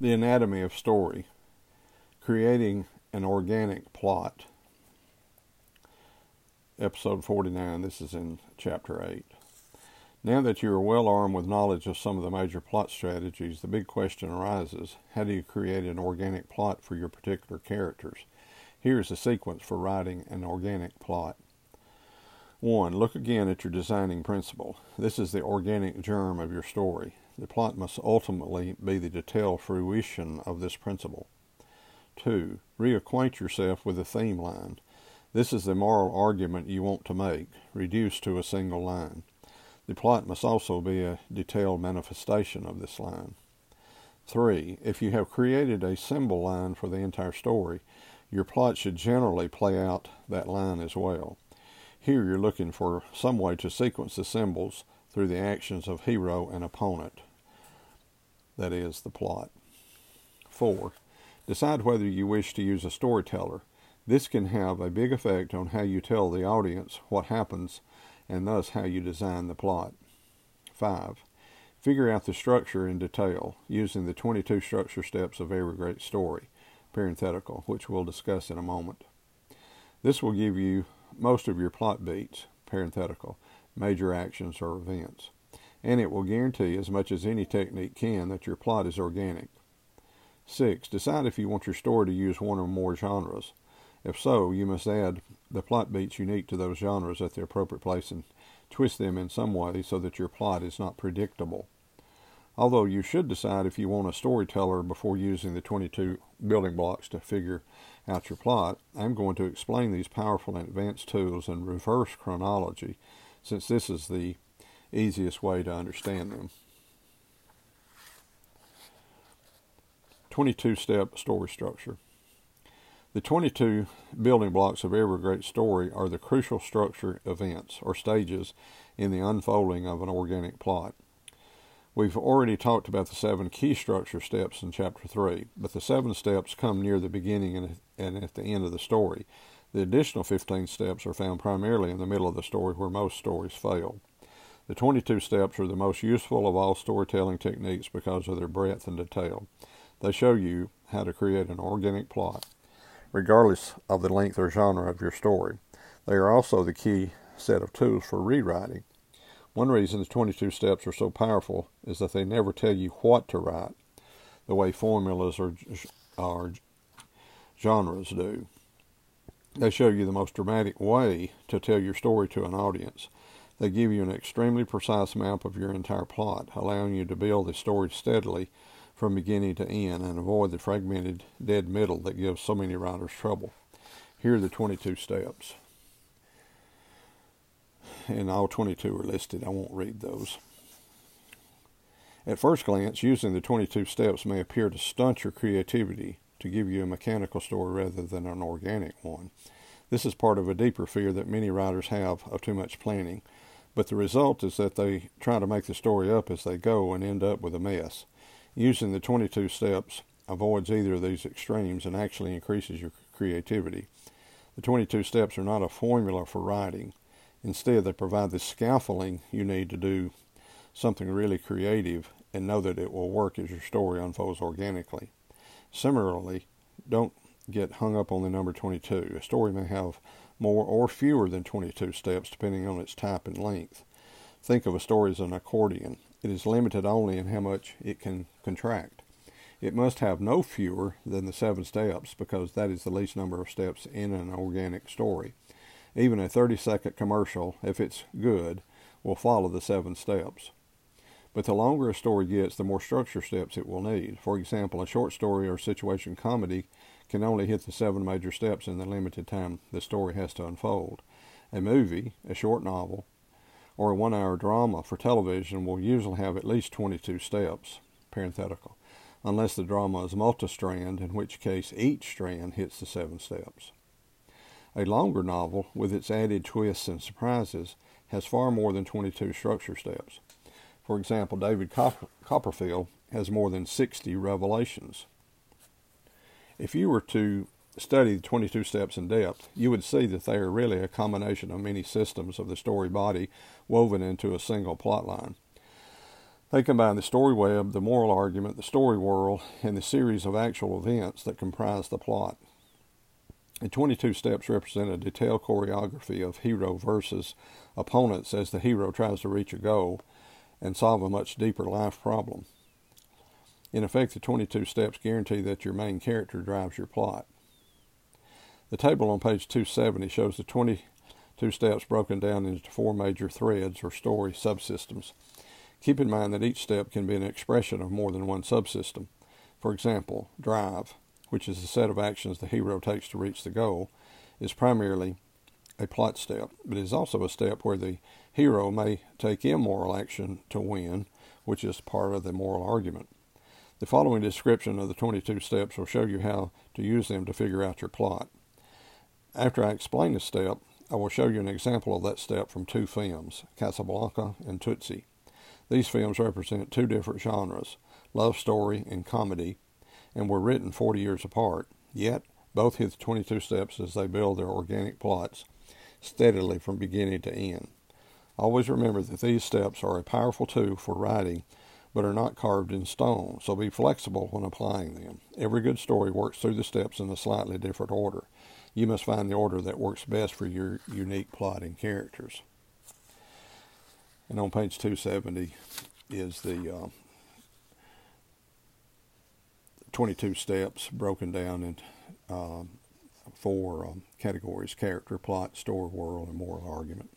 The anatomy of story. Creating an organic plot. Episode 49. This is in chapter 8. Now that you are well armed with knowledge of some of the major plot strategies, the big question arises how do you create an organic plot for your particular characters? Here's a sequence for writing an organic plot. 1. Look again at your designing principle. This is the organic germ of your story. The plot must ultimately be the detailed fruition of this principle. 2. Reacquaint yourself with the theme line. This is the moral argument you want to make, reduced to a single line. The plot must also be a detailed manifestation of this line. 3. If you have created a symbol line for the entire story, your plot should generally play out that line as well. Here you're looking for some way to sequence the symbols through the actions of hero and opponent that is, the plot. 4. Decide whether you wish to use a storyteller. This can have a big effect on how you tell the audience what happens and thus how you design the plot. 5. Figure out the structure in detail using the 22 structure steps of every great story, parenthetical, which we'll discuss in a moment. This will give you most of your plot beats, parenthetical, major actions or events and it will guarantee as much as any technique can that your plot is organic. 6. Decide if you want your story to use one or more genres. If so, you must add the plot beats unique to those genres at the appropriate place and twist them in some way so that your plot is not predictable. Although you should decide if you want a storyteller before using the 22 building blocks to figure out your plot, I'm going to explain these powerful and advanced tools in reverse chronology since this is the easiest way to understand them. 22 step story structure. The 22 building blocks of every great story are the crucial structure events or stages in the unfolding of an organic plot. We've already talked about the seven key structure steps in chapter 3, but the seven steps come near the beginning and, at the end of the story. The additional 15 steps are found primarily in the middle of the story where most stories fail. The 22 steps are the most useful of all storytelling techniques because of their breadth and detail. They show you how to create an organic plot, regardless of the length or genre of your story. They are also the key set of tools for rewriting. One reason the 22 steps are so powerful is that they never tell you what to write, the way formulas or, or genres do. They show you the most dramatic way to tell your story to an audience. They give you an extremely precise map of your entire plot, allowing you to build the story steadily from beginning to end and avoid the fragmented dead middle that gives so many writers trouble. Here are the 22 steps. And all 22 are listed. I won't read those. At first glance, using the 22 steps may appear to stunt your creativity to give you a mechanical story rather than an organic one. This is part of a deeper fear that many writers have of too much planning. But the result is that they try to make the story up as they go and end up with a mess. Using the 22 steps avoids either of these extremes and actually increases your creativity. The 22 steps are not a formula for writing. Instead, they provide the scaffolding you need to do something really creative and know that it will work as your story unfolds organically. Similarly, don't get hung up on the number 22. A story may have more or fewer than 22 steps depending on its type and length. Think of a story as an accordion. It is limited only in how much it can contract. It must have no fewer than the seven steps because that is the least number of steps in an organic story. Even a 30 second commercial, if it's good, will follow the seven steps. But the longer a story gets, the more structure steps it will need. For example, a short story or situation comedy can only hit the seven major steps in the limited time the story has to unfold. A movie, a short novel, or a one hour drama for television will usually have at least 22 steps, parenthetical, unless the drama is multi-strand, in which case each strand hits the seven steps. A longer novel, with its added twists and surprises, has far more than 22 structure steps. For example, David Copperfield has more than 60 revelations. If you were to study the 22 steps in depth, you would see that they are really a combination of many systems of the story body woven into a single plot line. They combine the story web, the moral argument, the story world, and the series of actual events that comprise the plot. The 22 steps represent a detailed choreography of hero versus opponents as the hero tries to reach a goal and solve a much deeper life problem. In effect, the 22 steps guarantee that your main character drives your plot. The table on page 270 shows the 22 steps broken down into four major threads or story subsystems. Keep in mind that each step can be an expression of more than one subsystem. For example, drive, which is the set of actions the hero takes to reach the goal, is primarily a plot step, but is also a step where the hero may take immoral action to win, which is part of the moral argument. The following description of the 22 steps will show you how to use them to figure out your plot. After I explain the step, I will show you an example of that step from two films, Casablanca and Tootsie. These films represent two different genres, love story and comedy, and were written 40 years apart. Yet, both hit the 22 steps as they build their organic plots steadily from beginning to end. Always remember that these steps are a powerful tool for writing, but are not carved in stone, so be flexible when applying them. Every good story works through the steps in a slightly different order. You must find the order that works best for your unique plot and characters. And on page 270 is the uh, 22 steps broken down into uh, four um, categories character, plot, story, world, and moral argument.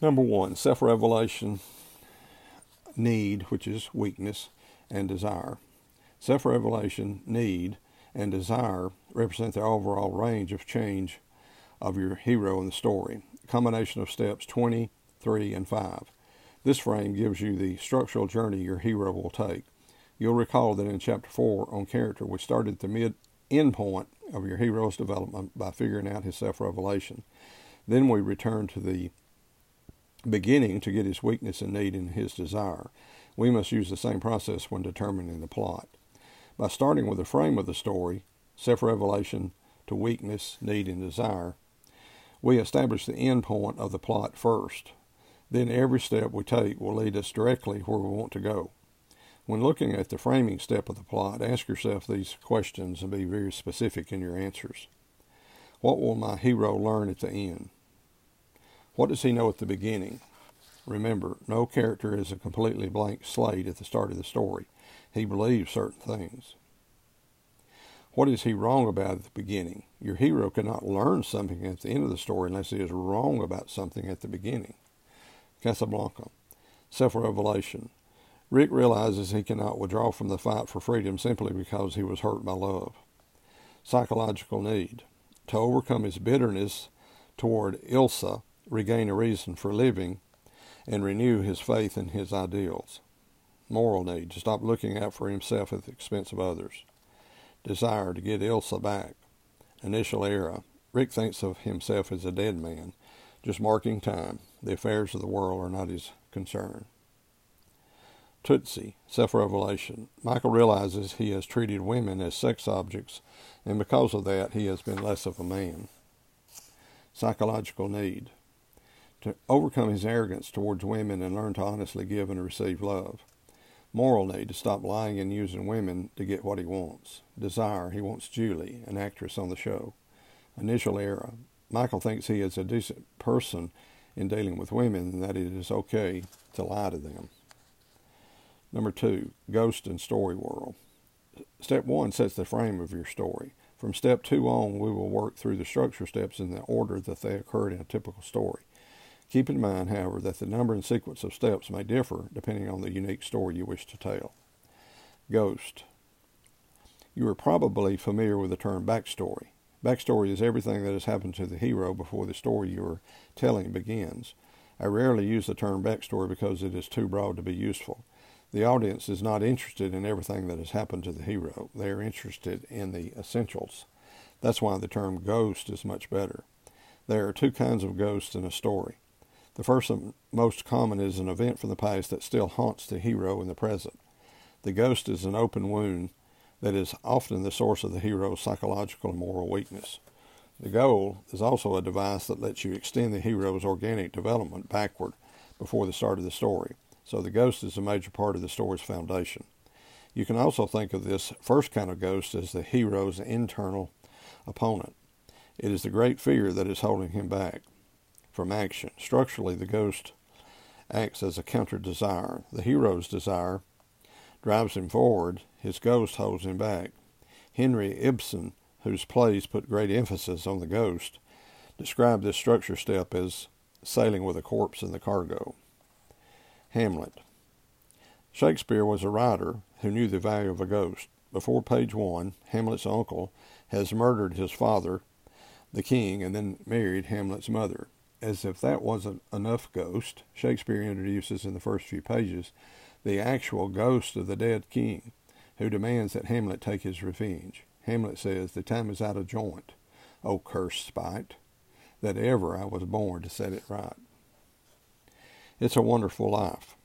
Number one, self revelation, need, which is weakness, and desire. Self revelation, need, and desire represent the overall range of change of your hero in the story. Combination of steps 20, 3, and 5. This frame gives you the structural journey your hero will take. You'll recall that in Chapter 4 on character, we started at the mid end point of your hero's development by figuring out his self revelation. Then we returned to the beginning to get his weakness and need and his desire. We must use the same process when determining the plot. By starting with the frame of the story, self revelation to weakness, need, and desire, we establish the end point of the plot first. Then every step we take will lead us directly where we want to go. When looking at the framing step of the plot, ask yourself these questions and be very specific in your answers. What will my hero learn at the end? What does he know at the beginning? Remember, no character is a completely blank slate at the start of the story. He believes certain things. What is he wrong about at the beginning? Your hero cannot learn something at the end of the story unless he is wrong about something at the beginning. Casablanca. Self revelation. Rick realizes he cannot withdraw from the fight for freedom simply because he was hurt by love. Psychological need. To overcome his bitterness toward Ilsa, regain a reason for living, and renew his faith in his ideals. Moral need. To stop looking out for himself at the expense of others. Desire to get Ilsa back. Initial error. Rick thinks of himself as a dead man, just marking time. The affairs of the world are not his concern. Tootsie, self revelation. Michael realizes he has treated women as sex objects, and because of that, he has been less of a man. Psychological need. To overcome his arrogance towards women and learn to honestly give and receive love. Moral need to stop lying and using women to get what he wants. Desire, he wants Julie, an actress on the show. Initial error. Michael thinks he is a decent person in dealing with women and that it is okay to lie to them. Number two, ghost and story world. Step one sets the frame of your story. From step two on, we will work through the structure steps in the order that they occurred in a typical story. Keep in mind, however, that the number and sequence of steps may differ depending on the unique story you wish to tell. Ghost. You are probably familiar with the term backstory. Backstory is everything that has happened to the hero before the story you are telling begins. I rarely use the term backstory because it is too broad to be useful. The audience is not interested in everything that has happened to the hero. They are interested in the essentials. That's why the term ghost is much better. There are two kinds of ghosts in a story. The first and most common is an event from the past that still haunts the hero in the present. The ghost is an open wound that is often the source of the hero's psychological and moral weakness. The ghost is also a device that lets you extend the hero's organic development backward before the start of the story. So the ghost is a major part of the story's foundation. You can also think of this first kind of ghost as the hero's internal opponent. It is the great fear that is holding him back from action. Structurally, the ghost acts as a counter desire. The hero's desire drives him forward, his ghost holds him back. Henrik Ibsen, whose plays put great emphasis on the ghost, described this structure step as sailing with a corpse in the cargo. Hamlet. Shakespeare was a writer who knew the value of a ghost. Before page one, Hamlet's uncle has murdered his father, the king, and then married Hamlet's mother. As if that wasn't enough ghost, Shakespeare introduces in the first few pages the actual ghost of the dead king, who demands that Hamlet take his revenge. Hamlet says, The time is out of joint, O cursed spite, that ever I was born to set it right. It's a wonderful life.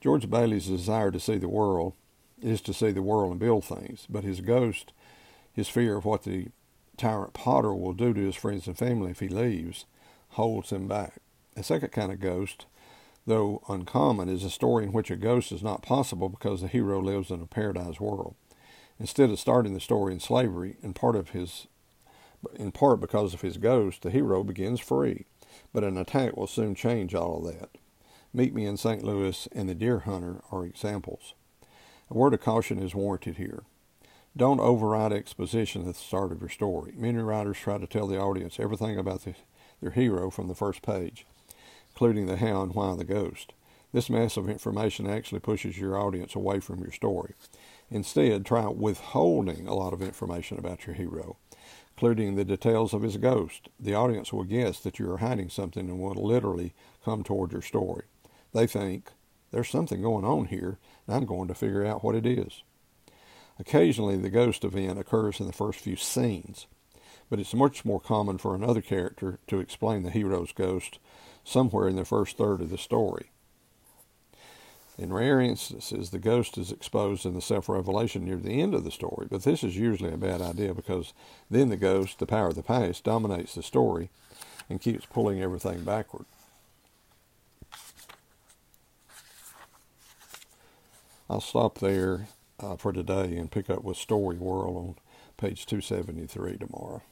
George Bailey's desire to see the world is to see the world and build things, but his ghost, his fear of what the tyrant Potter will do to his friends and family if he leaves, holds him back. A second kind of ghost, though uncommon, is a story in which a ghost is not possible because the hero lives in a paradise world. Instead of starting the story in slavery, in part of his in part because of his ghost, the hero begins free. But an attack will soon change all of that. Meet Me in St. Louis and The Deer Hunter are examples. A word of caution is warranted here. Don't override exposition at the start of your story. Many writers try to tell the audience everything about the, their hero from the first page, including the how and why of the ghost. This mass of information actually pushes your audience away from your story. Instead, try withholding a lot of information about your hero including the details of his ghost. The audience will guess that you are hiding something and will literally come toward your story. They think, there's something going on here, and I'm going to figure out what it is. Occasionally, the ghost event occurs in the first few scenes, but it's much more common for another character to explain the hero's ghost somewhere in the first third of the story. In rare instances, the ghost is exposed in the self revelation near the end of the story, but this is usually a bad idea because then the ghost, the power of the past, dominates the story and keeps pulling everything backward. I'll stop there uh, for today and pick up with Story World on page 273 tomorrow.